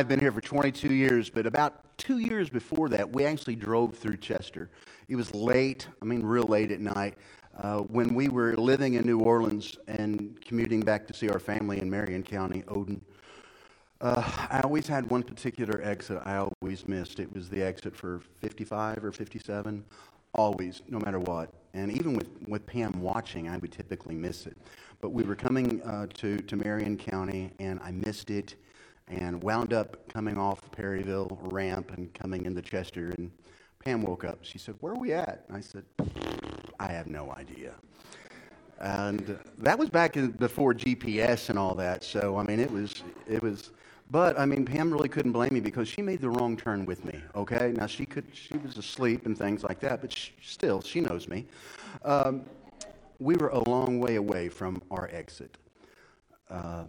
honest, Pam and I have been here for 22 years, but about two years before that, we actually drove through Chester. It was late, I mean, real late at night, uh, when we were living in New Orleans and commuting back to see our family in Marion County, Odin. Uh, I always had one particular exit I always missed. It was the exit for 55 or 57, always, no matter what. And even with, with Pam watching, I would typically miss it. But we were coming uh, to, to Marion County, and I missed it and wound up coming off Perryville ramp and coming into Chester. And Pam woke up. She said, Where are we at? And I said, I have no idea. And that was back in, before GPS and all that. So, I mean, it was, it was, but I mean, Pam really couldn't blame me because she made the wrong turn with me. Okay, now she could, she was asleep and things like that, but she, still, she knows me. Um, we were a long way away from our exit. Uh,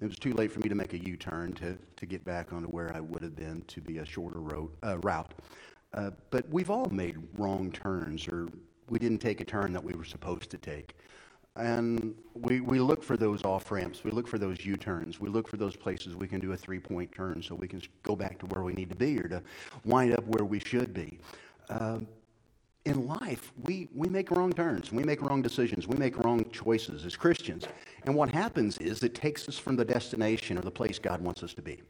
it was too late for me to make a U-turn to, to get back onto where I would have been to be a shorter road, uh, route. Uh, but we've all made wrong turns, or we didn't take a turn that we were supposed to take. And we, we look for those off ramps. We look for those U turns. We look for those places we can do a three point turn so we can go back to where we need to be or to wind up where we should be. Uh, in life, we, we make wrong turns, we make wrong decisions, we make wrong choices as Christians. And what happens is it takes us from the destination or the place God wants us to be.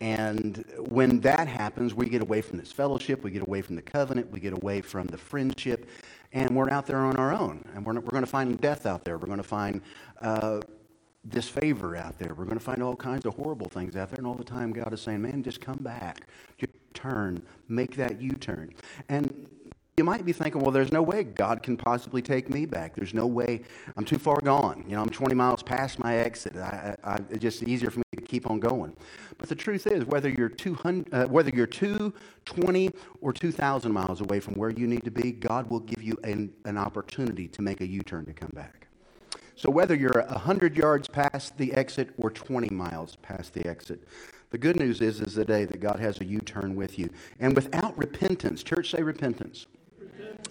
And when that happens, we get away from this fellowship, we get away from the covenant, we get away from the friendship, and we're out there on our own. And we're, we're going to find death out there. We're going to find uh, disfavor out there. We're going to find all kinds of horrible things out there. And all the time, God is saying, man, just come back. Just turn. Make that U turn. And you might be thinking, well, there's no way God can possibly take me back. There's no way. I'm too far gone. You know, I'm 20 miles past my exit. I, I, it's just easier for me to keep on going. But the truth is, whether you're 200, uh, whether you're 2, 20, or 2,000 miles away from where you need to be, God will give you an, an opportunity to make a U-turn to come back. So whether you're 100 yards past the exit or 20 miles past the exit, the good news is, is the day that God has a U-turn with you. And without repentance, church say repentance.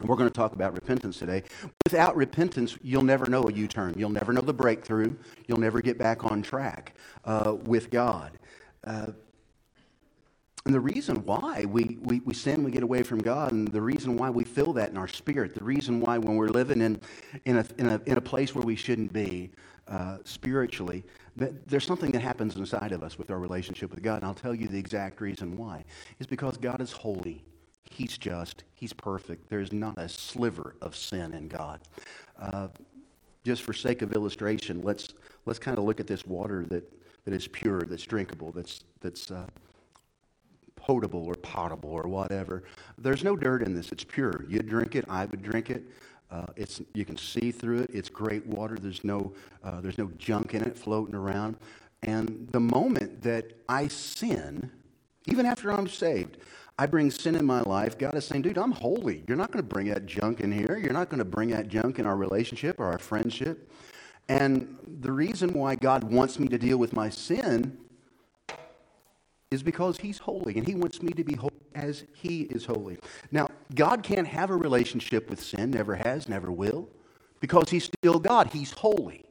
We're going to talk about repentance today. Without repentance, you'll never know a U turn. You'll never know the breakthrough. You'll never get back on track uh, with God. Uh, and the reason why we, we, we sin, we get away from God, and the reason why we feel that in our spirit, the reason why when we're living in, in, a, in, a, in a place where we shouldn't be uh, spiritually, that there's something that happens inside of us with our relationship with God. And I'll tell you the exact reason why. It's because God is holy. He's just, He's perfect. There's not a sliver of sin in God. Uh, just for sake of illustration, let's, let's kind of look at this water that, that is pure, that's drinkable, that's, that's uh, potable or potable or whatever. There's no dirt in this. It's pure. You'd drink it. I would drink it. Uh, it's, you can see through it. It's great water. There's no, uh, there's no junk in it floating around. And the moment that I sin, even after I'm saved, I bring sin in my life, God is saying, dude, I'm holy. You're not going to bring that junk in here. You're not going to bring that junk in our relationship or our friendship. And the reason why God wants me to deal with my sin is because He's holy and He wants me to be holy as He is holy. Now, God can't have a relationship with sin, never has, never will, because He's still God. He's holy.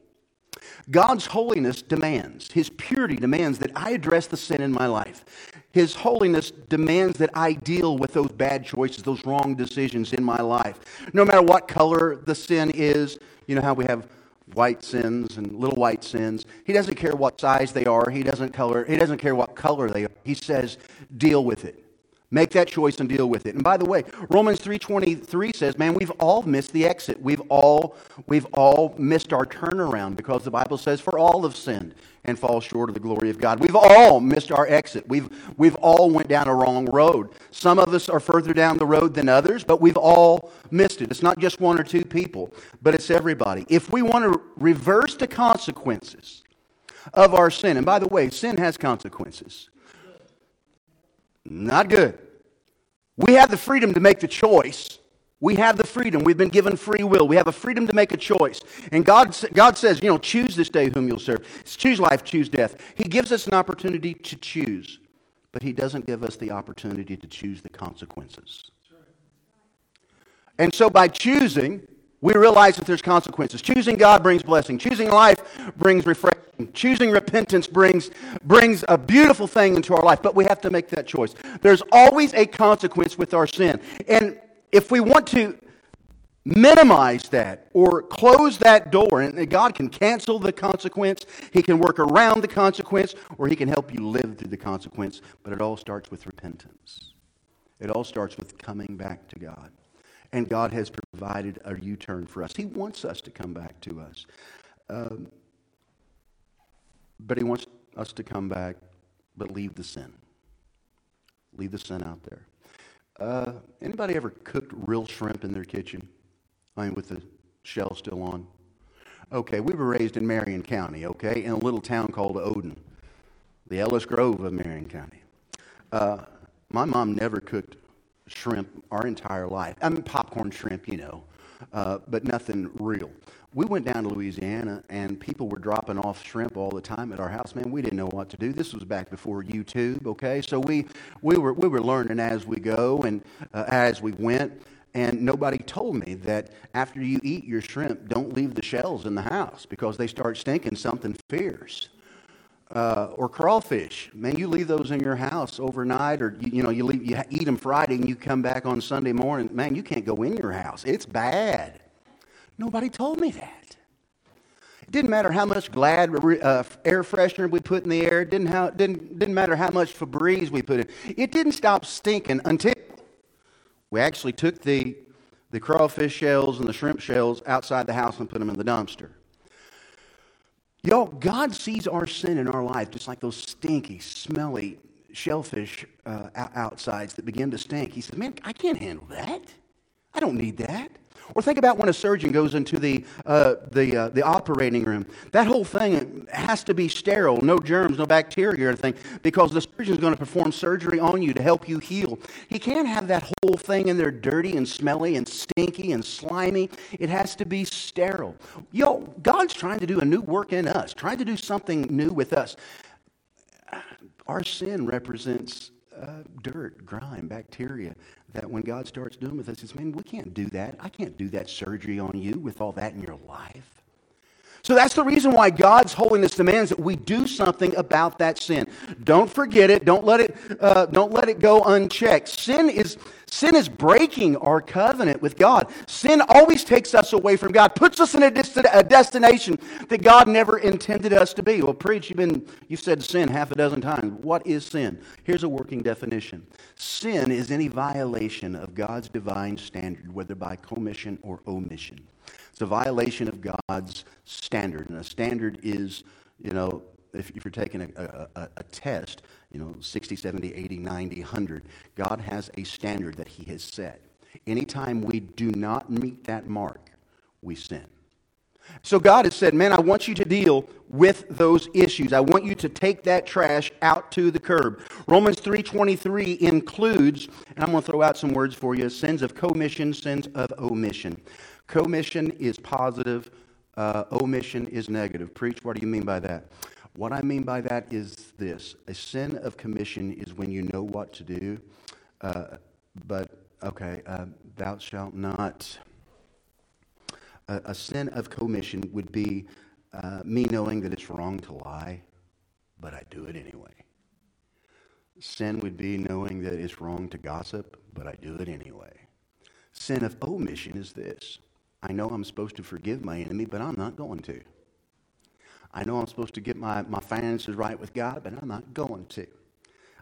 God's holiness demands, His purity demands that I address the sin in my life. His holiness demands that I deal with those bad choices, those wrong decisions in my life. No matter what color the sin is, you know how we have white sins and little white sins. He doesn't care what size they are. He doesn't color. He doesn't care what color they are. He says, deal with it. Make that choice and deal with it. And by the way, Romans 3:23 says, "Man, we've all missed the exit. We've all we've all missed our turnaround because the Bible says for all have sinned and fall short of the glory of God. We've all missed our exit. We've we've all went down a wrong road. Some of us are further down the road than others, but we've all missed it. It's not just one or two people, but it's everybody. If we want to reverse the consequences of our sin, and by the way, sin has consequences. Not good. We have the freedom to make the choice. We have the freedom. We've been given free will. We have a freedom to make a choice. And God, God says, you know, choose this day whom you'll serve. Choose life, choose death. He gives us an opportunity to choose, but He doesn't give us the opportunity to choose the consequences. And so by choosing, we realize that there's consequences. Choosing God brings blessing. Choosing life brings refreshing. Choosing repentance brings, brings a beautiful thing into our life, but we have to make that choice. There's always a consequence with our sin. And if we want to minimize that or close that door, and God can cancel the consequence, He can work around the consequence, or He can help you live through the consequence, but it all starts with repentance. It all starts with coming back to God. And God has provided a U turn for us. He wants us to come back to us. Um, but He wants us to come back, but leave the sin. Leave the sin out there. Uh, anybody ever cooked real shrimp in their kitchen? I mean, with the shell still on? Okay, we were raised in Marion County, okay, in a little town called Odin, the Ellis Grove of Marion County. Uh, my mom never cooked shrimp our entire life. I mean, popcorn shrimp, you know, uh, but nothing real. We went down to Louisiana and people were dropping off shrimp all the time at our house. Man, we didn't know what to do. This was back before YouTube, okay? So we, we, were, we were learning as we go and uh, as we went. And nobody told me that after you eat your shrimp, don't leave the shells in the house because they start stinking something fierce uh, or crawfish. Man, you leave those in your house overnight, or you, you, know you leave you eat them Friday and you come back on Sunday morning. Man, you can't go in your house. It's bad. Nobody told me that. It didn't matter how much Glad uh, air freshener we put in the air. It didn't how didn't didn't matter how much Febreze we put in. It didn't stop stinking until we actually took the the crawfish shells and the shrimp shells outside the house and put them in the dumpster. Yo, God sees our sin in our life just like those stinky, smelly shellfish uh, outsides that begin to stink. He says, Man, I can't handle that. I don't need that. Or think about when a surgeon goes into the, uh, the, uh, the operating room. That whole thing has to be sterile, no germs, no bacteria or anything, because the surgeon is going to perform surgery on you to help you heal. He can't have that whole thing in there dirty and smelly and stinky and slimy. It has to be sterile. Yo, God's trying to do a new work in us, trying to do something new with us. Our sin represents uh, dirt, grime, bacteria that when God starts doing with us, says, man, we can't do that. I can't do that surgery on you with all that in your life. So that's the reason why God's holiness demands that we do something about that sin. Don't forget it. Don't let it. Uh, don't let it go unchecked. Sin is sin is breaking our covenant with God. Sin always takes us away from God, puts us in a, desti- a destination that God never intended us to be. Well, preach, you've been you've said sin half a dozen times. What is sin? Here's a working definition. Sin is any violation of God's divine standard, whether by commission or omission. It's a violation of God's standard. And a standard is, you know, if, if you're taking a, a, a, test, you know, 60, 70, 80, 90, 100, God has a standard that He has set. Anytime we do not meet that mark, we sin. So God has said, man, I want you to deal with those issues. I want you to take that trash out to the curb. Romans 3.23 includes, and I'm going to throw out some words for you, sins of commission, sins of omission. Commission is positive, uh, omission is negative. Preach, what do you mean by that? What I mean by that is this a sin of commission is when you know what to do, uh, but, okay, uh, thou shalt not. A, a, sin of commission would be uh, me knowing that it's wrong to lie, but I do it anyway. Sin would be knowing that it's wrong to gossip, but I do it anyway. Sin of omission is this I know I'm supposed to forgive my enemy, but I'm not going to. I know I'm supposed to get my, my finances right with God, but I'm not going to.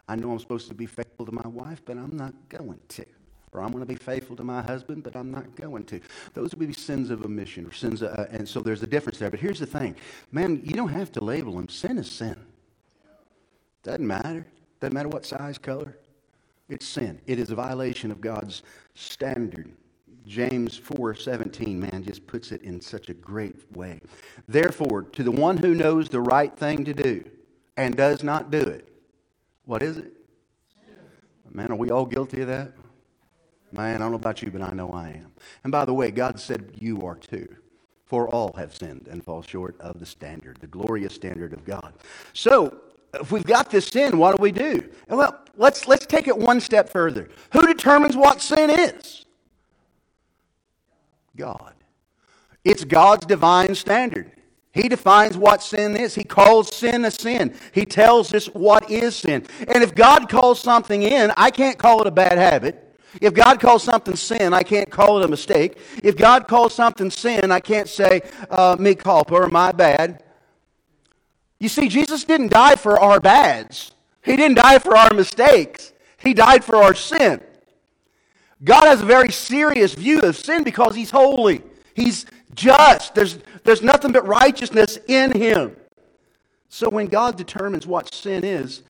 I know I'm supposed to be faithful to my wife, but I'm not going to. Or I'm going to be faithful to my husband, but I'm not going to. Those would be sins of omission or sins, of, uh, and so there's a difference there. But here's the thing, man, you don't have to label them. Sin is sin. Doesn't matter. Doesn't matter what size, color. It's sin. It is a violation of God's standard. James 4:17 man just puts it in such a great way. Therefore, to the one who knows the right thing to do and does not do it. What is it? Man, are we all guilty of that? Man, I don't know about you, but I know I am. And by the way, God said you are too. For all have sinned and fall short of the standard, the glorious standard of God. So, if we've got this sin, what do we do? Well, let's, let's take it one step further. Who determines what sin is? God. It's God's divine standard. He defines what sin is. He calls sin a sin. He tells us what is sin. And if God calls something in, I can't call it a bad habit. If God calls something sin, I can't call it a mistake. If God calls something sin, I can't say, uh, mea culpa or my bad. You see, Jesus didn't die for our bads, He didn't die for our mistakes, He died for our sin. God has a very serious view of sin because He's holy. He's just. There's, there's nothing but righteousness in him. So when God determines what sin is,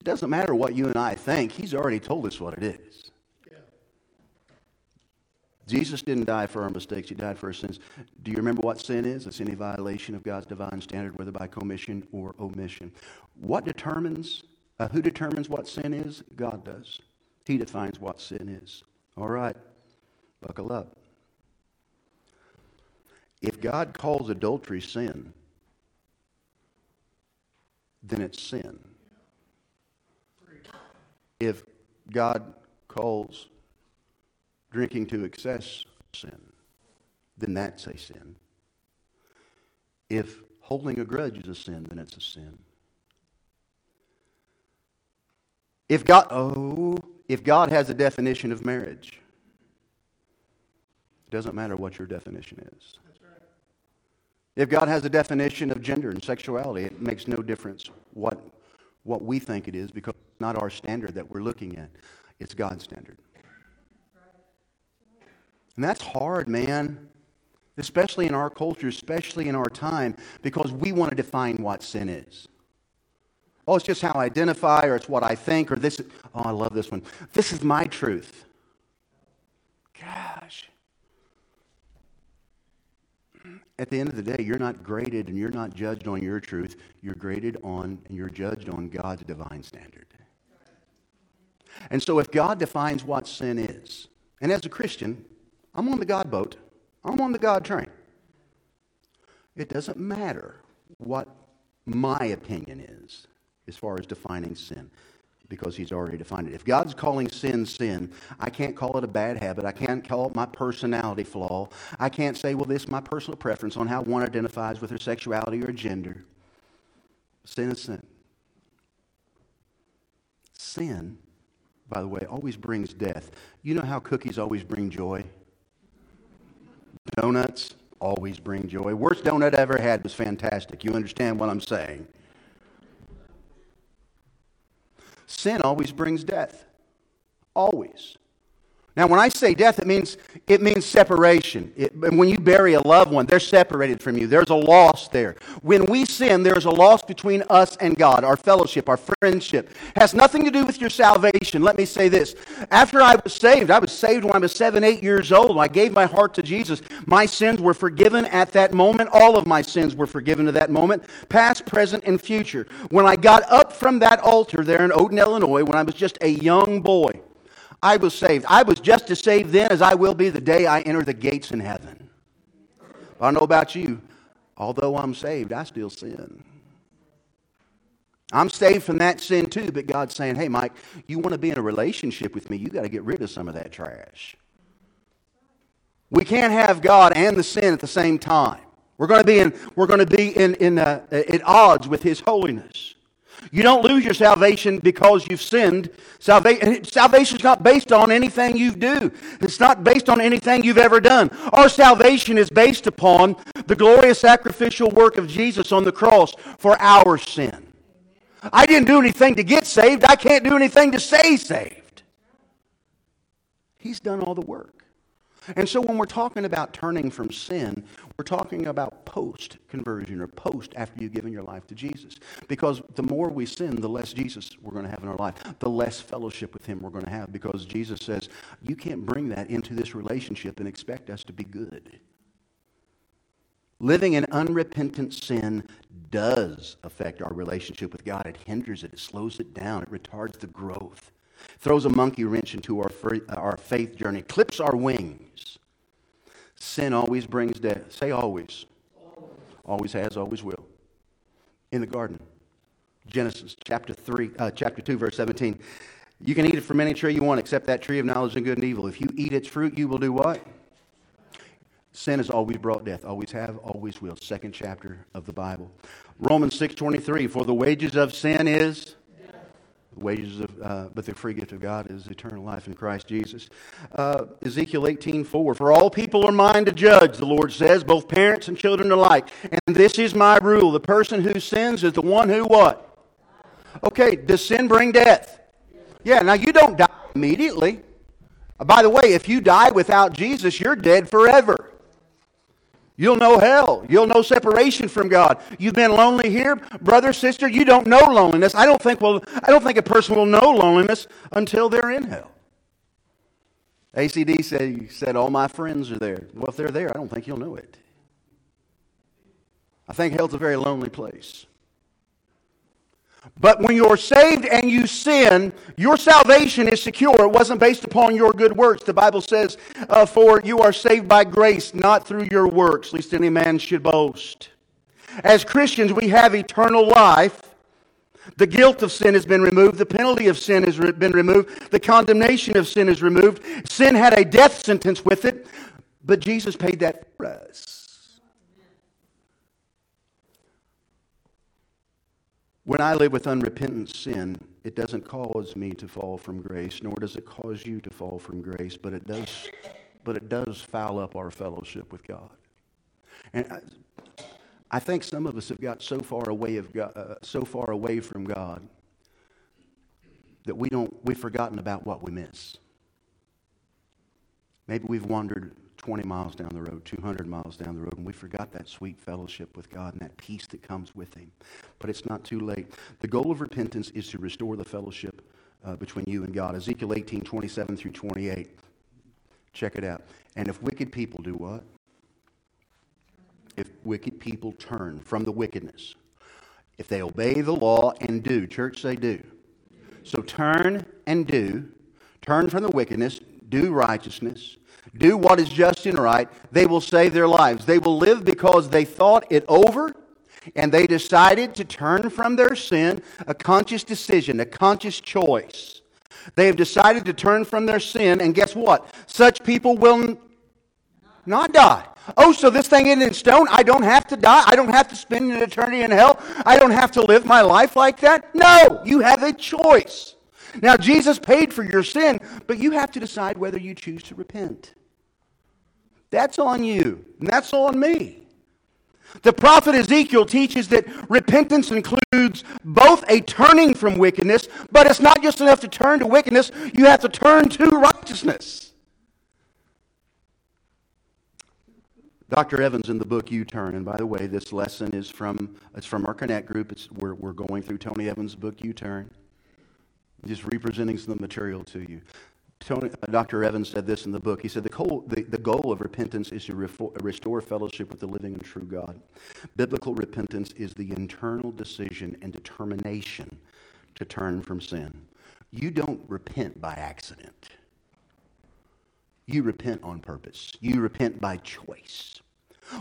it doesn't matter what you and I think. He's already told us what it is. Jesus didn't die for our mistakes, He died for our sins. Do you remember what sin is? It's any violation of God's divine standard, whether by commission or omission. What determines, uh, who determines what sin is? God does. He defines what sin is. All right, buckle up. If God calls adultery sin, then it's sin. If God calls drinking to excess sin, then that's a sin. If holding a grudge is a sin, then it's a sin. If God, oh, if God has a definition of marriage, it doesn't matter what your definition is. If God has a definition of gender and sexuality, it makes no difference what, what we think it is because it's not our standard that we're looking at. It's God's standard. And that's hard, man. Especially in our culture, especially in our time, because we want to define what sin is. Oh, it's just how I identify, or it's what I think, or this. Oh, I love this one. This is my truth. Gosh at the end of the day, you're not graded and you're not judged on your truth. You're graded on and you're judged on God's divine standard. And so, if God defines what sin is, and as a Christian, I'm on the God boat, I'm on the God train. It doesn't matter what my opinion is as far as defining sin because he's already defined it. If God's calling sin sin, I can't call it a bad habit. I can't call it my personality flaw. I can't say, well, this is my personal preference on how one identifies with their sexuality or gender. Sin is sin. Sin, by the way, always brings death. You know how cookies always bring joy? Donuts always bring joy. Worst donut I ever had was fantastic. You understand what I'm saying? Sin always brings death. Always. Now, when I say death, it means, it means separation. It, when you bury a loved one, they're separated from you. There's a loss there. When we sin, there's a loss between us and God. Our fellowship, our friendship has nothing to do with your salvation. Let me say this. After I was saved, I was saved when I was seven, eight years old. I gave my heart to Jesus. My sins were forgiven at that moment. All of my sins were forgiven at that moment, past, present, and future. When I got up from that altar there in Odin, Illinois, when I was just a young boy, I was saved. I was just as saved then as I will be the day I enter the gates in heaven. But I know about you. Although I'm saved, I still sin. I'm saved from that sin too, but God's saying, hey, Mike, you want to be in a relationship with me, you got to get rid of some of that trash. We can't have God and the sin at the same time. We're going to be in, we're going to be in, in uh, at odds with His holiness. You don't lose your salvation because you've sinned. Salvation is not based on anything you do. It's not based on anything you've ever done. Our salvation is based upon the glorious sacrificial work of Jesus on the cross for our sin. I didn't do anything to get saved. I can't do anything to stay saved. He's done all the work. And so when we're talking about turning from sin, we're talking about post conversion or post after you've given your life to Jesus. Because the more we sin, the less Jesus we're going to have in our life, the less fellowship with Him we're going to have. Because Jesus says, you can't bring that into this relationship and expect us to be good. Living in unrepentant sin does affect our relationship with God. It hinders it, it slows it down, it retards the growth throws a monkey wrench into our, our faith journey, clips our wings. Sin always brings death. Say always. Always has, always will. In the garden. Genesis chapter 3, uh, chapter 2, verse 17. You can eat it from any tree you want except that tree of knowledge of good and evil. If you eat its fruit, you will do what? Sin has always brought death, always have, always will. Second chapter of the Bible. Romans 6.23, for the wages of sin is wages of, uh, but the free gift of God is eternal life in Christ Jesus. Uh, Ezekiel 18:4. For all people are mine to judge, the Lord says, both parents and children alike. And this is my rule: the person who sins is the one who what? Okay, does sin bring death? Yeah. Now you don't die immediately. By the way, if you die without Jesus, you're dead forever. You'll know hell. You'll know separation from God. You've been lonely here, brother, sister. You don't know loneliness. I don't think well, I don't think a person will know loneliness until they're in hell. AC/DC said, said all my friends are there. Well, if they're there, I don't think you'll know it. I think hell's a very lonely place. But when you're saved and you sin, your salvation is secure. It wasn't based upon your good works. The Bible says, uh, For you are saved by grace, not through your works, lest any man should boast. As Christians, we have eternal life. The guilt of sin has been removed. The penalty of sin has been removed. The condemnation of sin is removed. Sin had a death sentence with it, but Jesus paid that for us. When I live with unrepentant sin, it doesn't cause me to fall from grace, nor does it cause you to fall from grace, but it does, but it does foul up our fellowship with God. And I, I think some of us have got so far away of God, uh, so far away from God that we don't we've forgotten about what we miss. Maybe we've wandered 20 miles down the road, 200 miles down the road, and we forgot that sweet fellowship with God and that peace that comes with Him. But it's not too late. The goal of repentance is to restore the fellowship uh, between you and God. Ezekiel 18, 27 through 28. Check it out. And if wicked people do what? If wicked people turn from the wickedness, if they obey the law and do, church they do. So turn and do, turn from the wickedness, do righteousness, do what is just and right, they will save their lives. They will live because they thought it over and they decided to turn from their sin, a conscious decision, a conscious choice. They have decided to turn from their sin, and guess what? Such people will not die. Oh, so this thing isn't in stone? I don't have to die? I don't have to spend an eternity in hell? I don't have to live my life like that? No, you have a choice. Now, Jesus paid for your sin, but you have to decide whether you choose to repent. That's on you, and that's on me. The prophet Ezekiel teaches that repentance includes both a turning from wickedness, but it's not just enough to turn to wickedness, you have to turn to righteousness. Dr. Evans in the book U Turn, and by the way, this lesson is from, it's from our Connect group. It's, we're, we're going through Tony Evans' book U Turn, just representing some material to you. Tony, uh, Dr. Evans said this in the book. He said the goal, the, the goal of repentance is to restore fellowship with the living and true God. Biblical repentance is the internal decision and determination to turn from sin. You don't repent by accident. You repent on purpose. You repent by choice.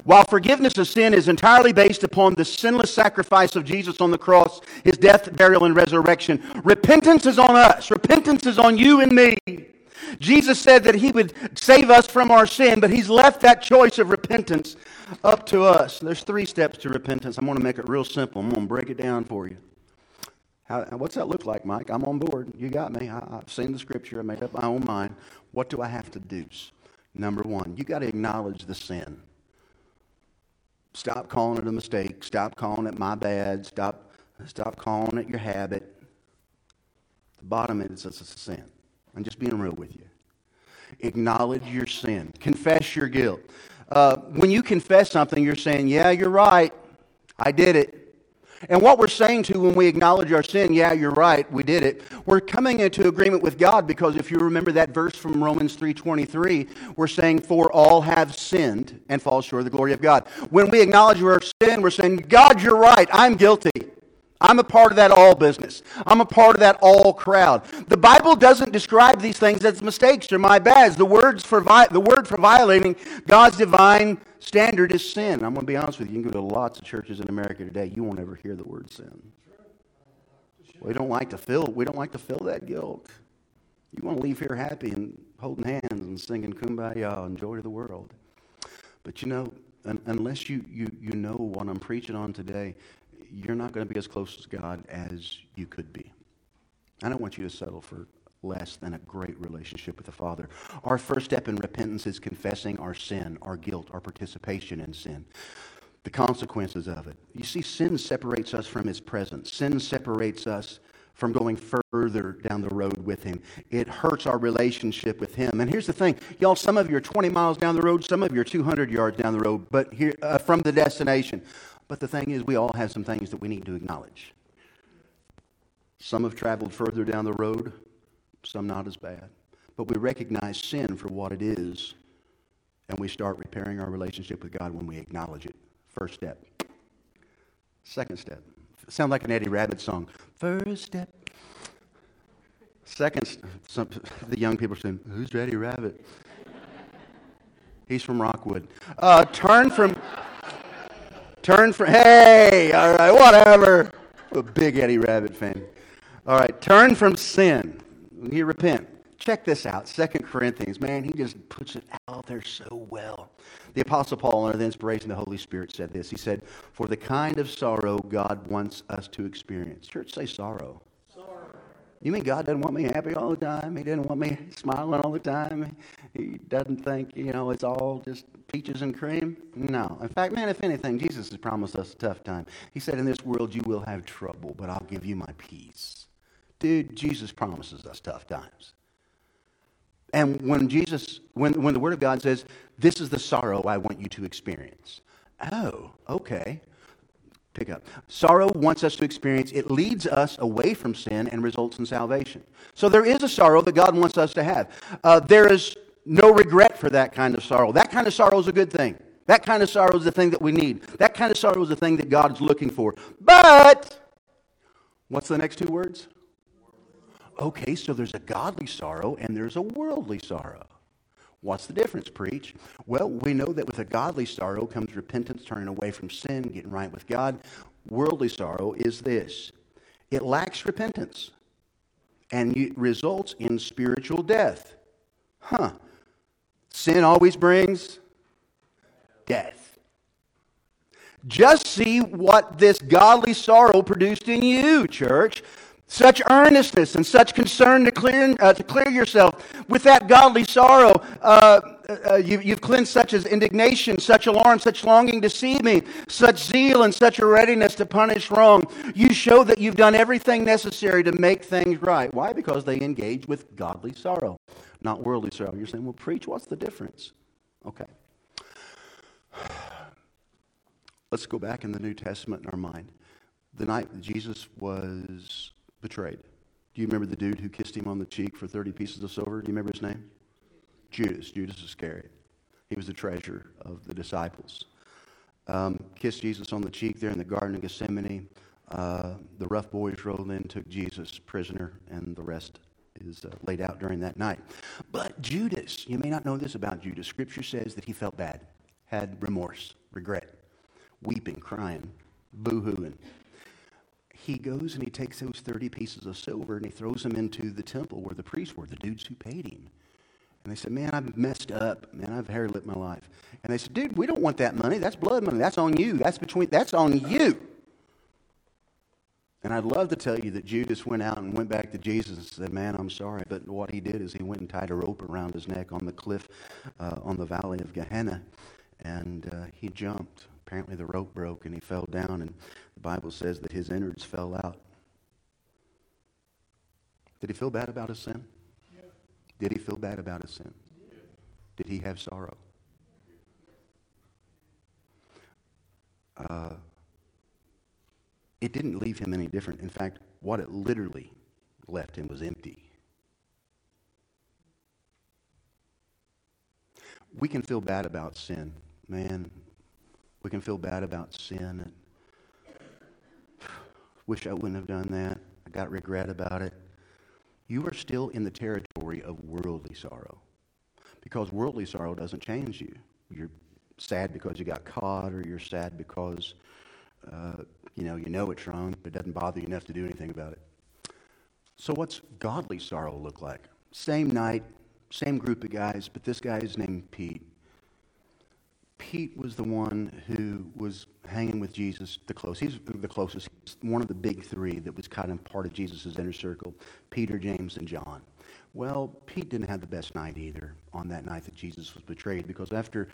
While forgiveness of sin is entirely based upon the sinless sacrifice of Jesus on the cross, his death, burial, and resurrection, repentance is on us. Repentance is on you and me. Jesus said that he would save us from our sin, but he's left that choice of repentance up to us. There's three steps to repentance. I'm going to make it real simple. I'm going to break it down for you. How, what's that look like, Mike? I'm on board. You got me. I, have seen the scripture. I made up my own mind. What do I have to do? Number one, you got to acknowledge the sin. Stop calling it a mistake. Stop calling it my bad. Stop, stop calling it your habit. The bottom is it's a sin. I'm just being real with you. Acknowledge your sin, confess your guilt. Uh, when you confess something, you're saying, Yeah, you're right. I did it. And what we're saying to when we acknowledge our sin, yeah, you're right, we did it. We're coming into agreement with God because if you remember that verse from Romans 3:23, we're saying for all have sinned and fall short of the glory of God. When we acknowledge our sin, we're saying, God, you're right, I'm guilty. I'm a part of that all business. I'm a part of that all crowd. The Bible doesn't describe these things as mistakes or my bads. The, words for vi- the word for violating God's divine standard is sin. I'm going to be honest with you. You can go to lots of churches in America today. You won't ever hear the word sin. We don't like to feel. We don't like to feel that guilt. You want to leave here happy and holding hands and singing "Kumbaya" and joy to the world. But you know, un- unless you, you, you know what I'm preaching on today, you're not going to be as close to God as you could be. I don't want you to settle for less than a great relationship with the Father. Our first step in repentance is confessing our sin, our guilt, our participation in sin, the consequences of it. You see, sin separates us from His presence, sin separates us from going further down the road with Him. It hurts our relationship with Him. And here's the thing, y'all, some of you are 20 miles down the road, some of you are 200 yards down the road, but here uh, from the destination. But the thing is, we all have some things that we need to acknowledge. Some have traveled further down the road, some not as bad. But we recognize sin for what it is, and we start repairing our relationship with God when we acknowledge it. First step. Second step. Sound like an Eddie Rabbitt song. First step. Second, some, the young people are saying, Who's Eddie Rabbitt? He's from Rockwood. Uh, turn from, turn from, hey, all right, whatever. A big Eddie Rabbitt fan. All right, turn from sin. You repent. Check this out. Second Corinthians, man, he just puts it out there so well. The Apostle Paul, under the inspiration of the Holy Spirit, said this. He said, For the kind of sorrow God wants us to experience. Church, say sorrow. You mean God doesn't want me happy all the time? He doesn't want me smiling all the time? He doesn't think, you know, it's all just peaches and cream? No. In fact, man, if anything, Jesus has promised us a tough time. He said, In this world you will have trouble, but I'll give you my peace. Dude, Jesus promises us tough times. And when Jesus, when, when the Word of God says, This is the sorrow I want you to experience. Oh, okay pick up. Sorrow wants us to experience, it leads us away from sin and results in salvation. So there is a sorrow that God wants us to have. Uh, there is no regret for that kind of sorrow. That kind of sorrow is a good thing. That kind of sorrow is the thing that we need. That kind of sorrow is the thing that God is looking for. But, what's the next two words? Okay, so there's a godly sorrow and there's a worldly sorrow. What's the difference, preach? Well, we know that with a godly sorrow comes repentance, turning away from sin, getting right with God. Worldly sorrow is this it lacks repentance and it results in spiritual death. Huh. Sin always brings death. Just see what this godly sorrow produced in you, church. Such earnestness and such concern to clear, uh, to clear yourself with that godly sorrow. Uh, uh, you, you've cleansed such as indignation, such alarm, such longing to see me, such zeal, and such a readiness to punish wrong. You show that you've done everything necessary to make things right. Why? Because they engage with godly sorrow, not worldly sorrow. You're saying, well, preach, what's the difference? Okay. Let's go back in the New Testament in our mind. The night Jesus was betrayed. Do you remember the dude who kissed him on the cheek for 30 pieces of silver? Do you remember his name? Judas. Judas Iscariot. He was the treasurer of the disciples. Um, kissed Jesus on the cheek there in the Garden of Gethsemane. Uh, the rough boys rolled in, took Jesus prisoner, and the rest is uh, laid out during that night. But Judas, you may not know this about Judas. Scripture says that he felt bad, had remorse, regret, weeping, crying, boo hooing he goes and he takes those 30 pieces of silver and he throws them into the temple where the priests were, the dudes who paid him. And they said, Man, I've messed up. Man, I've hair lit my life. And they said, Dude, we don't want that money. That's blood money. That's on you. That's between that's on you. And I'd love to tell you that Judas went out and went back to Jesus and said, Man, I'm sorry. But what he did is he went and tied a rope around his neck on the cliff uh, on the valley of Gehenna. And uh, he jumped. Apparently, the rope broke and he fell down. And the Bible says that his innards fell out. Did he feel bad about his sin? Yeah. Did he feel bad about his sin? Yeah. Did he have sorrow? Uh, it didn't leave him any different. In fact, what it literally left him was empty. We can feel bad about sin. Man, we can feel bad about sin and wish I wouldn't have done that. I got regret about it. You are still in the territory of worldly sorrow because worldly sorrow doesn't change you. You're sad because you got caught, or you're sad because uh, you know you know it's wrong, but it doesn't bother you enough to do anything about it. So, what's godly sorrow look like? Same night, same group of guys, but this guy is named Pete. Pete was the one who was hanging with Jesus the closest. He's the closest. He's one of the big three that was kind of part of Jesus' inner circle Peter, James, and John. Well, Pete didn't have the best night either on that night that Jesus was betrayed because after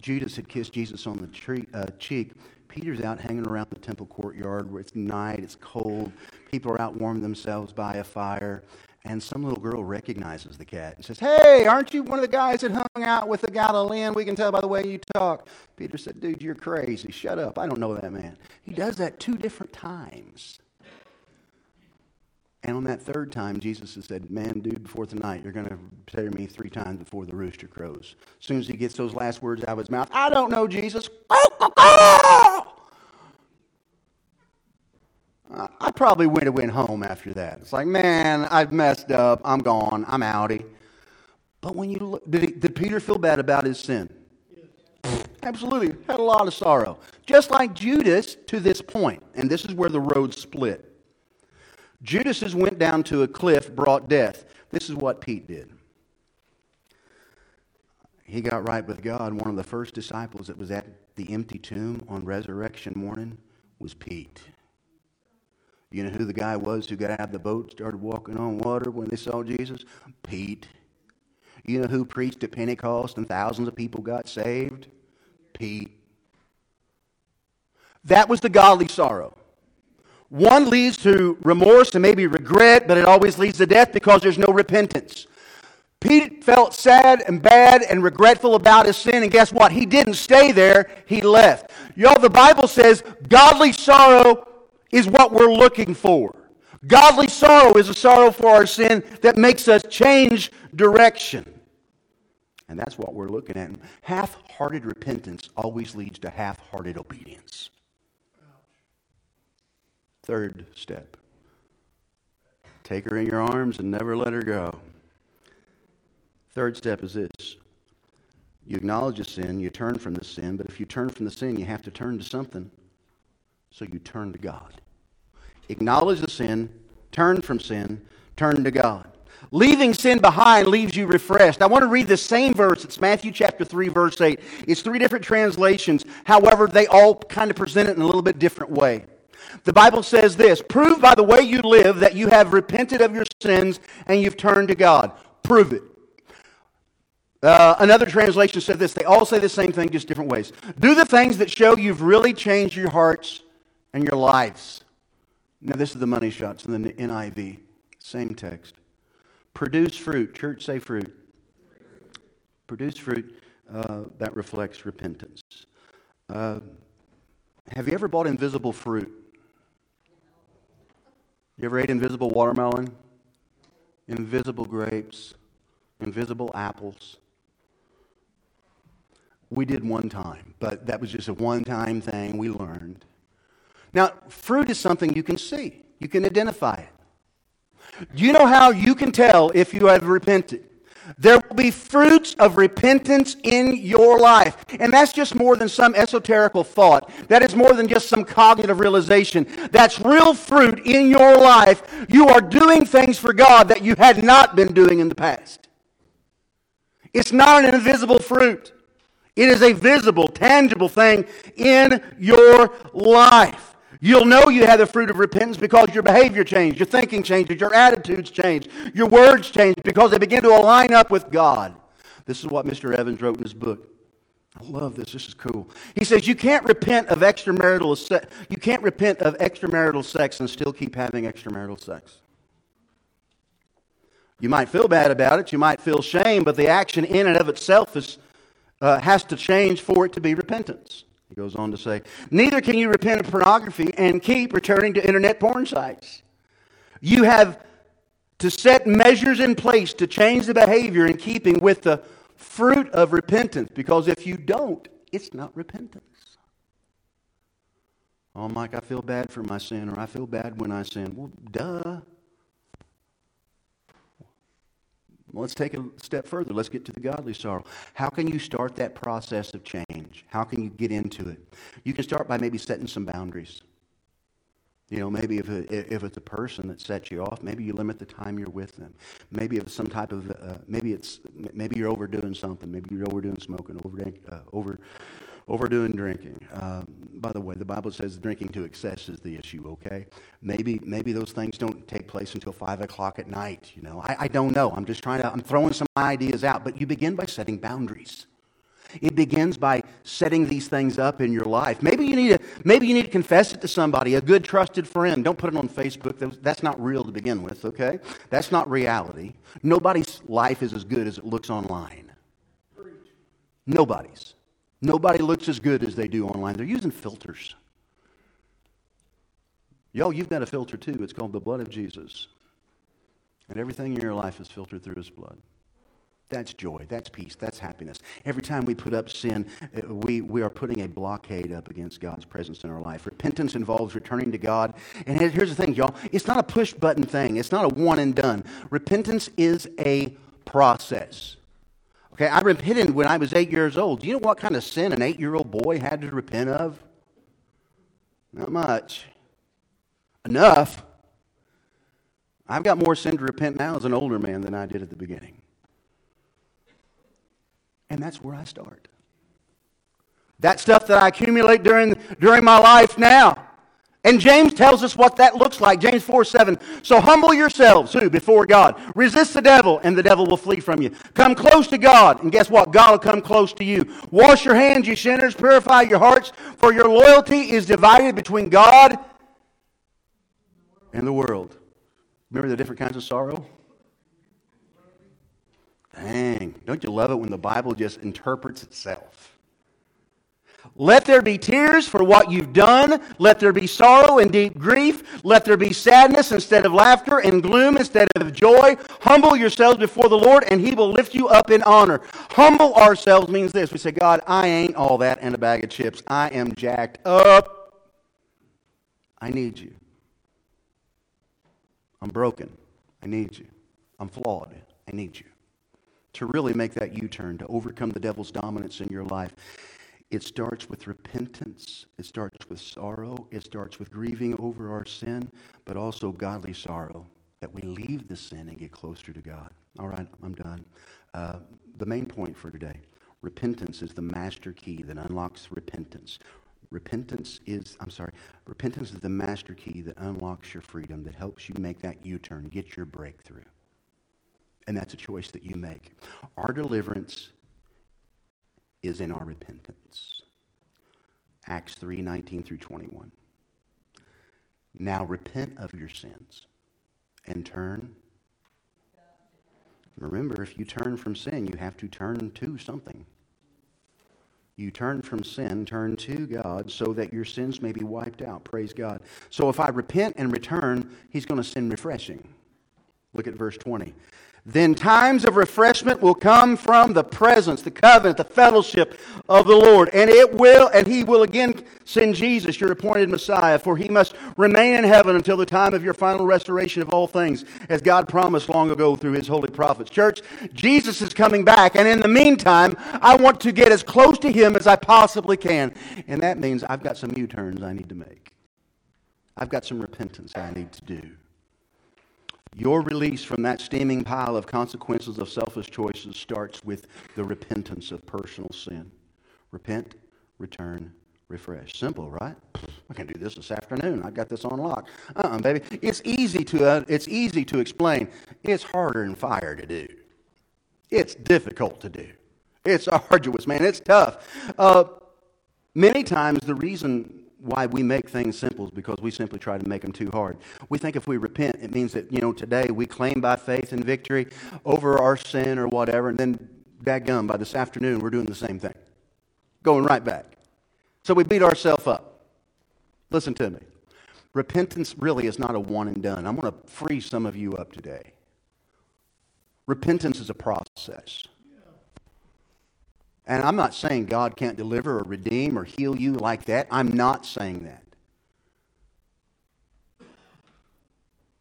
Judas had kissed Jesus on the tree, uh, cheek, Peter's out hanging around the temple courtyard where it's night, it's cold, people are out warming themselves by a fire, and some little girl recognizes the cat and says, Hey, aren't you one of the guys that hung out with the Galilean? We can tell by the way you talk. Peter said, Dude, you're crazy. Shut up. I don't know that man. He does that two different times. And on that third time, Jesus has said, Man, dude, before tonight, you're going to betray me three times before the rooster crows. As soon as he gets those last words out of his mouth, I don't know, Jesus. I probably would have went home after that. It's like, man, I've messed up. I'm gone. I'm outie. But when you look, did, he, did Peter feel bad about his sin? Yes. Absolutely. Had a lot of sorrow. Just like Judas to this point. And this is where the road split. Judas went down to a cliff, brought death. This is what Pete did. He got right with God. One of the first disciples that was at the empty tomb on resurrection morning was Pete. You know who the guy was who got out of the boat, started walking on water when they saw Jesus? Pete. You know who preached at Pentecost and thousands of people got saved? Pete. That was the godly sorrow. One leads to remorse and maybe regret, but it always leads to death because there's no repentance. Pete felt sad and bad and regretful about his sin, and guess what? He didn't stay there, he left. Y'all, the Bible says godly sorrow is what we're looking for. Godly sorrow is a sorrow for our sin that makes us change direction. And that's what we're looking at. Half hearted repentance always leads to half hearted obedience. Third step take her in your arms and never let her go. Third step is this you acknowledge a sin, you turn from the sin, but if you turn from the sin, you have to turn to something. So you turn to God. Acknowledge the sin, turn from sin, turn to God. Leaving sin behind leaves you refreshed. I want to read the same verse. It's Matthew chapter 3, verse 8. It's three different translations. However, they all kind of present it in a little bit different way. The Bible says this Prove by the way you live that you have repented of your sins and you've turned to God. Prove it. Uh, another translation said this. They all say the same thing, just different ways. Do the things that show you've really changed your hearts and your lives. Now, this is the money shots in the NIV. Same text. Produce fruit. Church, say fruit. Produce fruit uh, that reflects repentance. Uh, have you ever bought invisible fruit? You ever ate invisible watermelon? Invisible grapes? Invisible apples? We did one time, but that was just a one time thing we learned. Now, fruit is something you can see, you can identify it. Do you know how you can tell if you have repented? There will be fruits of repentance in your life. And that's just more than some esoterical thought. That is more than just some cognitive realization. That's real fruit in your life. You are doing things for God that you had not been doing in the past. It's not an invisible fruit, it is a visible, tangible thing in your life. You'll know you have the fruit of repentance because your behavior changed, your thinking changes, your attitudes change, your words change because they begin to align up with God. This is what Mr. Evans wrote in his book. I love this. This is cool. He says you can't repent of extramarital se- you can't repent of extramarital sex and still keep having extramarital sex. You might feel bad about it. You might feel shame, but the action in and of itself is, uh, has to change for it to be repentance. Goes on to say, Neither can you repent of pornography and keep returning to internet porn sites. You have to set measures in place to change the behavior in keeping with the fruit of repentance, because if you don't, it's not repentance. Oh, Mike, I feel bad for my sin, or I feel bad when I sin. Well, duh. Well, let's take a step further. Let's get to the godly sorrow. How can you start that process of change? How can you get into it? You can start by maybe setting some boundaries. You know, maybe if, it, if it's a person that sets you off, maybe you limit the time you're with them. Maybe it's some type of, uh, maybe it's, maybe you're overdoing something. Maybe you're overdoing smoking, over, uh, over, overdoing drinking. Um, by the way, the Bible says drinking to excess is the issue. Okay, maybe maybe those things don't take place until five o'clock at night. You know, I, I don't know. I'm just trying to. I'm throwing some ideas out. But you begin by setting boundaries. It begins by setting these things up in your life. Maybe you need to, maybe you need to confess it to somebody, a good trusted friend. Don't put it on Facebook. That's not real to begin with, okay? That's not reality. Nobody's life is as good as it looks online. Nobody's. Nobody looks as good as they do online. They're using filters. Yo, you've got a filter too. It's called the blood of Jesus. And everything in your life is filtered through his blood. That's joy. That's peace. That's happiness. Every time we put up sin, uh, we, we are putting a blockade up against God's presence in our life. Repentance involves returning to God. And here's the thing, y'all it's not a push button thing, it's not a one and done. Repentance is a process. Okay, I repented when I was eight years old. Do you know what kind of sin an eight year old boy had to repent of? Not much. Enough. I've got more sin to repent now as an older man than I did at the beginning. And that's where I start. That stuff that I accumulate during, during my life now. And James tells us what that looks like. James 4 7. So humble yourselves, who? Before God. Resist the devil, and the devil will flee from you. Come close to God, and guess what? God will come close to you. Wash your hands, you sinners. Purify your hearts, for your loyalty is divided between God and the world. Remember the different kinds of sorrow? Dang, don't you love it when the Bible just interprets itself? Let there be tears for what you've done. Let there be sorrow and deep grief. Let there be sadness instead of laughter and gloom instead of joy. Humble yourselves before the Lord, and He will lift you up in honor. Humble ourselves means this we say, God, I ain't all that and a bag of chips. I am jacked up. I need you. I'm broken. I need you. I'm flawed. I need you to really make that U turn, to overcome the devil's dominance in your life. It starts with repentance. It starts with sorrow. It starts with grieving over our sin, but also godly sorrow that we leave the sin and get closer to God. All right, I'm done. Uh, the main point for today repentance is the master key that unlocks repentance. Repentance is, I'm sorry, repentance is the master key that unlocks your freedom, that helps you make that U turn, get your breakthrough. And that's a choice that you make. Our deliverance is in our repentance. Acts 3 19 through 21. Now repent of your sins and turn. Remember, if you turn from sin, you have to turn to something. You turn from sin, turn to God so that your sins may be wiped out. Praise God. So if I repent and return, He's going to send refreshing. Look at verse 20. Then times of refreshment will come from the presence, the covenant, the fellowship of the Lord. And it will, and he will again send Jesus, your appointed Messiah, for he must remain in heaven until the time of your final restoration of all things, as God promised long ago through his holy prophets. Church, Jesus is coming back, and in the meantime, I want to get as close to him as I possibly can. And that means I've got some U turns I need to make. I've got some repentance I need to do. Your release from that steaming pile of consequences of selfish choices starts with the repentance of personal sin. Repent, return, refresh. Simple, right? I can do this this afternoon. I got this on lock. Uh-uh, baby. It's easy to uh, it's easy to explain. It's harder than fire to do. It's difficult to do. It's arduous, man. It's tough. Uh, many times the reason why we make things simple is because we simply try to make them too hard. We think if we repent, it means that, you know, today we claim by faith and victory over our sin or whatever, and then gum by this afternoon, we're doing the same thing. Going right back. So we beat ourselves up. Listen to me. Repentance really is not a one and done. I'm going to free some of you up today. Repentance is a process. And I'm not saying God can't deliver or redeem or heal you like that. I'm not saying that.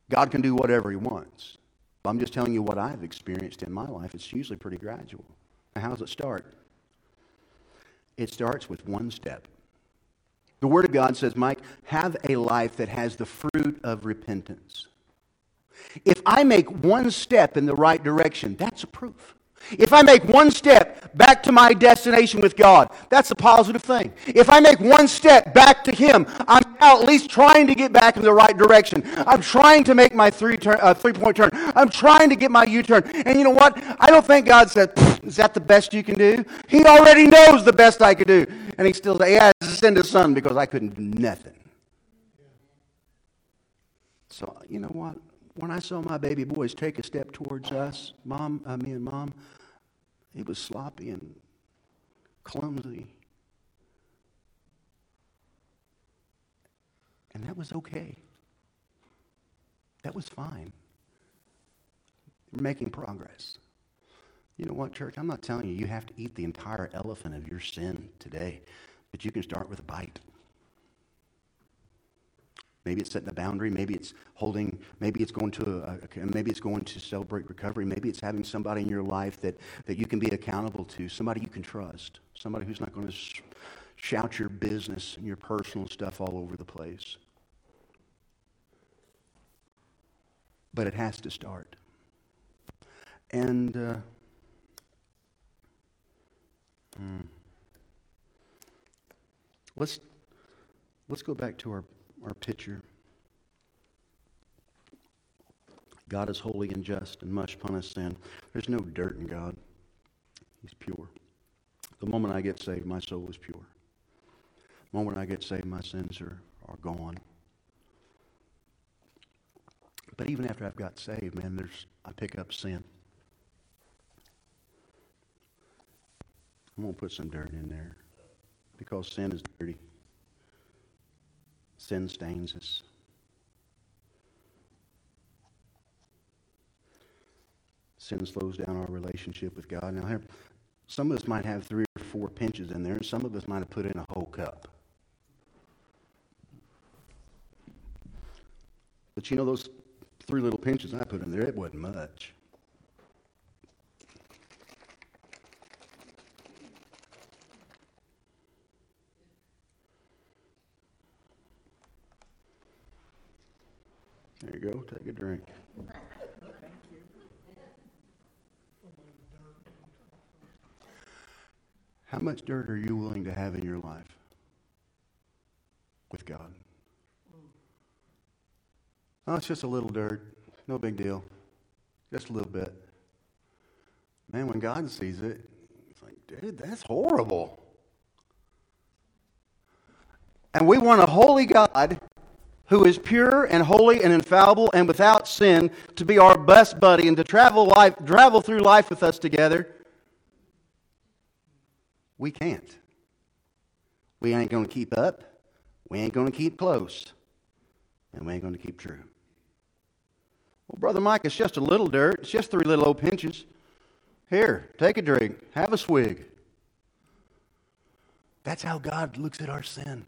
God can do whatever He wants. I'm just telling you what I've experienced in my life. It's usually pretty gradual. Now, how does it start? It starts with one step. The Word of God says, Mike, have a life that has the fruit of repentance. If I make one step in the right direction, that's a proof. If I make one step back to my destination with God, that's a positive thing. If I make one step back to Him, I'm now at least trying to get back in the right direction. I'm trying to make my three, turn, uh, three point turn. I'm trying to get my U turn. And you know what? I don't think God said, Is that the best you can do? He already knows the best I could do. And He still said, Yeah, send His Son because I couldn't do nothing. So, you know what? When I saw my baby boys take a step towards us, mom, uh, me and mom, it was sloppy and clumsy. And that was okay. That was fine. We're making progress. You know what, church? I'm not telling you you have to eat the entire elephant of your sin today, but you can start with a bite. Maybe it's setting a boundary. Maybe it's holding. Maybe it's going to. A, maybe it's going to celebrate recovery. Maybe it's having somebody in your life that that you can be accountable to. Somebody you can trust. Somebody who's not going to sh- shout your business and your personal stuff all over the place. But it has to start. And. Uh, hmm. Let's let's go back to our our picture. God is holy and just and must punish sin. There's no dirt in God. He's pure. The moment I get saved, my soul is pure. The moment I get saved, my sins are, are gone. But even after I've got saved, man, there's I pick up sin. I'm to put some dirt in there because sin is dirty. Sin stains us. Sin slows down our relationship with God. Now, here, some of us might have three or four pinches in there, and some of us might have put in a whole cup. But you know, those three little pinches I put in there, it wasn't much. There you go. Take a drink. How much dirt are you willing to have in your life with God? Oh, it's just a little dirt. No big deal. Just a little bit. Man, when God sees it, it's like, dude, that's horrible. And we want a holy God who is pure and holy and infallible and without sin to be our best buddy and to travel life travel through life with us together. We can't. We ain't going to keep up. We ain't going to keep close. And we ain't going to keep true. Well brother mike it's just a little dirt. It's just three little old pinches. Here take a drink. Have a swig. That's how god looks at our sin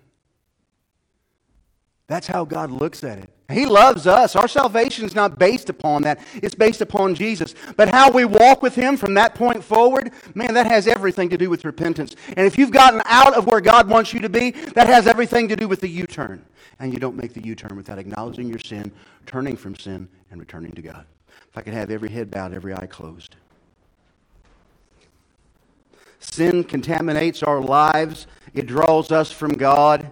that's how God looks at it. He loves us. Our salvation is not based upon that, it's based upon Jesus. But how we walk with Him from that point forward, man, that has everything to do with repentance. And if you've gotten out of where God wants you to be, that has everything to do with the U turn. And you don't make the U turn without acknowledging your sin, turning from sin, and returning to God. If I could have every head bowed, every eye closed. Sin contaminates our lives, it draws us from God.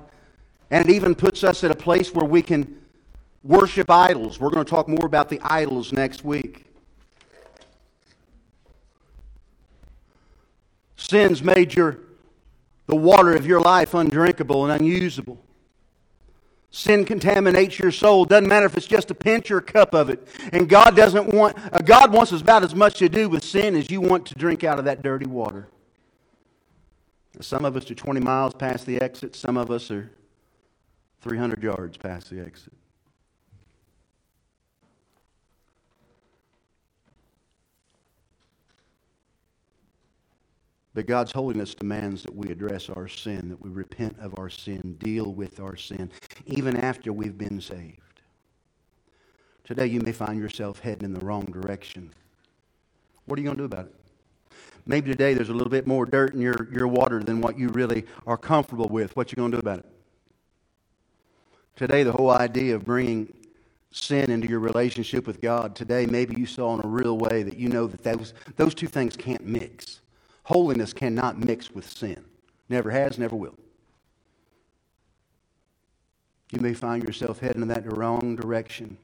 And it even puts us at a place where we can worship idols. We're going to talk more about the idols next week. Sin's made your, the water of your life undrinkable and unusable. Sin contaminates your soul. Doesn't matter if it's just a pinch or a cup of it. And God doesn't want, uh, God wants about as much to do with sin as you want to drink out of that dirty water. Some of us are 20 miles past the exit. Some of us are 300 yards past the exit. But God's holiness demands that we address our sin, that we repent of our sin, deal with our sin, even after we've been saved. Today, you may find yourself heading in the wrong direction. What are you going to do about it? Maybe today there's a little bit more dirt in your, your water than what you really are comfortable with. What you going to do about it? Today, the whole idea of bringing sin into your relationship with God, today, maybe you saw in a real way that you know that those, those two things can't mix. Holiness cannot mix with sin. Never has, never will. You may find yourself heading in that wrong direction.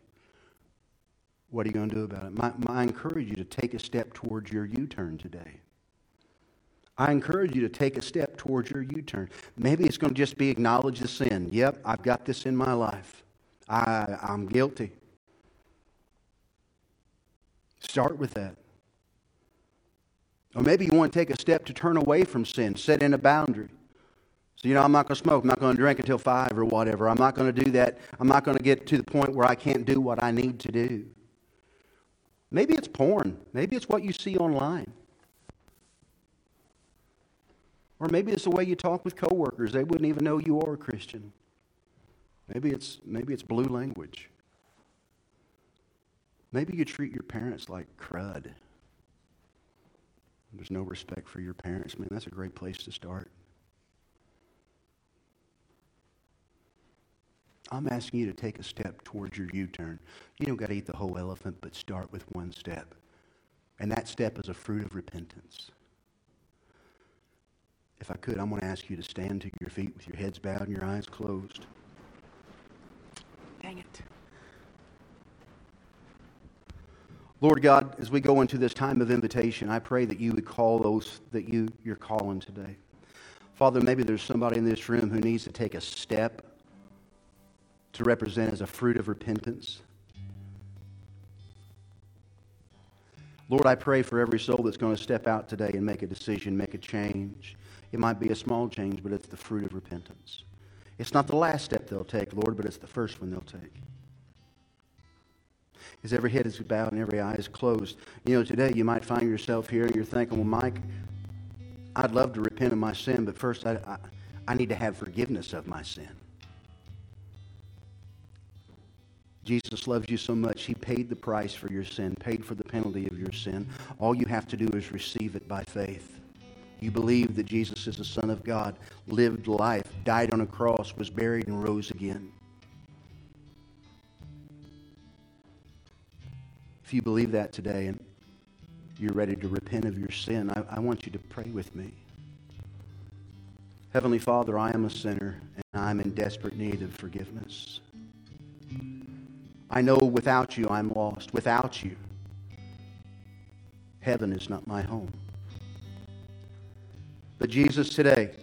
What are you going to do about it? My, I encourage you to take a step towards your U turn today. I encourage you to take a step towards your U turn. Maybe it's going to just be acknowledge the sin. Yep, I've got this in my life. I, I'm guilty. Start with that. Or maybe you want to take a step to turn away from sin, set in a boundary. So, you know, I'm not going to smoke. I'm not going to drink until five or whatever. I'm not going to do that. I'm not going to get to the point where I can't do what I need to do. Maybe it's porn. Maybe it's what you see online. Or maybe it's the way you talk with coworkers. They wouldn't even know you are a Christian. Maybe it's, maybe it's blue language. Maybe you treat your parents like crud. There's no respect for your parents. Man, that's a great place to start. I'm asking you to take a step towards your U turn. You don't got to eat the whole elephant, but start with one step. And that step is a fruit of repentance. If I could, I'm going to ask you to stand to your feet with your heads bowed and your eyes closed. Dang it. Lord God, as we go into this time of invitation, I pray that you would call those that you, you're calling today. Father, maybe there's somebody in this room who needs to take a step to represent as a fruit of repentance. Lord, I pray for every soul that's going to step out today and make a decision, make a change. It might be a small change, but it's the fruit of repentance. It's not the last step they'll take, Lord, but it's the first one they'll take. As every head is bowed and every eye is closed, you know, today you might find yourself here and you're thinking, well, Mike, I'd love to repent of my sin, but first I, I, I need to have forgiveness of my sin. Jesus loves you so much, he paid the price for your sin, paid for the penalty of your sin. All you have to do is receive it by faith. You believe that Jesus is the Son of God, lived life, died on a cross, was buried, and rose again. If you believe that today and you're ready to repent of your sin, I, I want you to pray with me. Heavenly Father, I am a sinner and I'm in desperate need of forgiveness. I know without you I'm lost. Without you, heaven is not my home. But Jesus, today,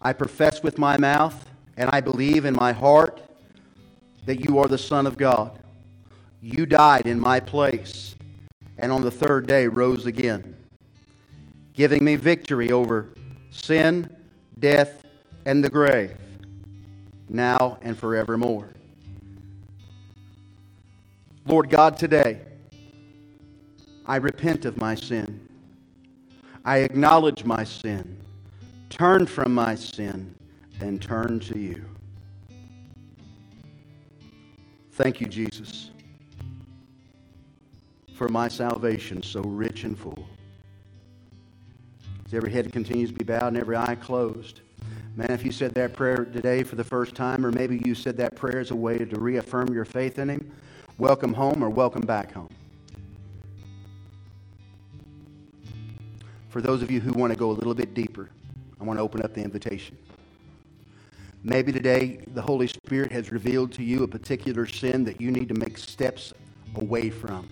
I profess with my mouth and I believe in my heart that you are the Son of God. You died in my place and on the third day rose again, giving me victory over sin, death, and the grave, now and forevermore. Lord God, today, I repent of my sin. I acknowledge my sin, turn from my sin, and turn to you. Thank you, Jesus, for my salvation so rich and full. As every head continues to be bowed and every eye closed. Man, if you said that prayer today for the first time, or maybe you said that prayer as a way to reaffirm your faith in Him, welcome home or welcome back home. For those of you who want to go a little bit deeper, I want to open up the invitation. Maybe today the Holy Spirit has revealed to you a particular sin that you need to make steps away from.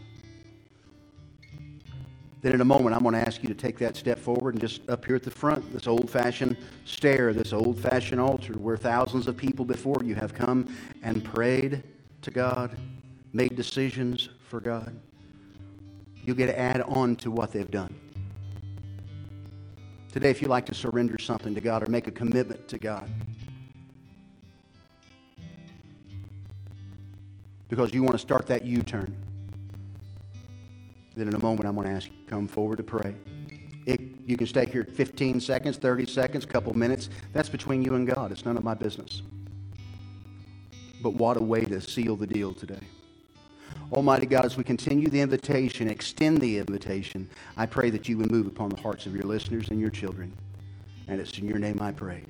Then in a moment, I'm going to ask you to take that step forward and just up here at the front, this old fashioned stair, this old fashioned altar where thousands of people before you have come and prayed to God made decisions for God. You'll get to add on to what they've done. Today, if you like to surrender something to God or make a commitment to God, because you want to start that U turn, then in a moment I'm going to ask you to come forward to pray. It, you can stay here 15 seconds, 30 seconds, couple minutes. That's between you and God. It's none of my business. But what a way to seal the deal today. Almighty God, as we continue the invitation, extend the invitation, I pray that you would move upon the hearts of your listeners and your children. And it's in your name I pray.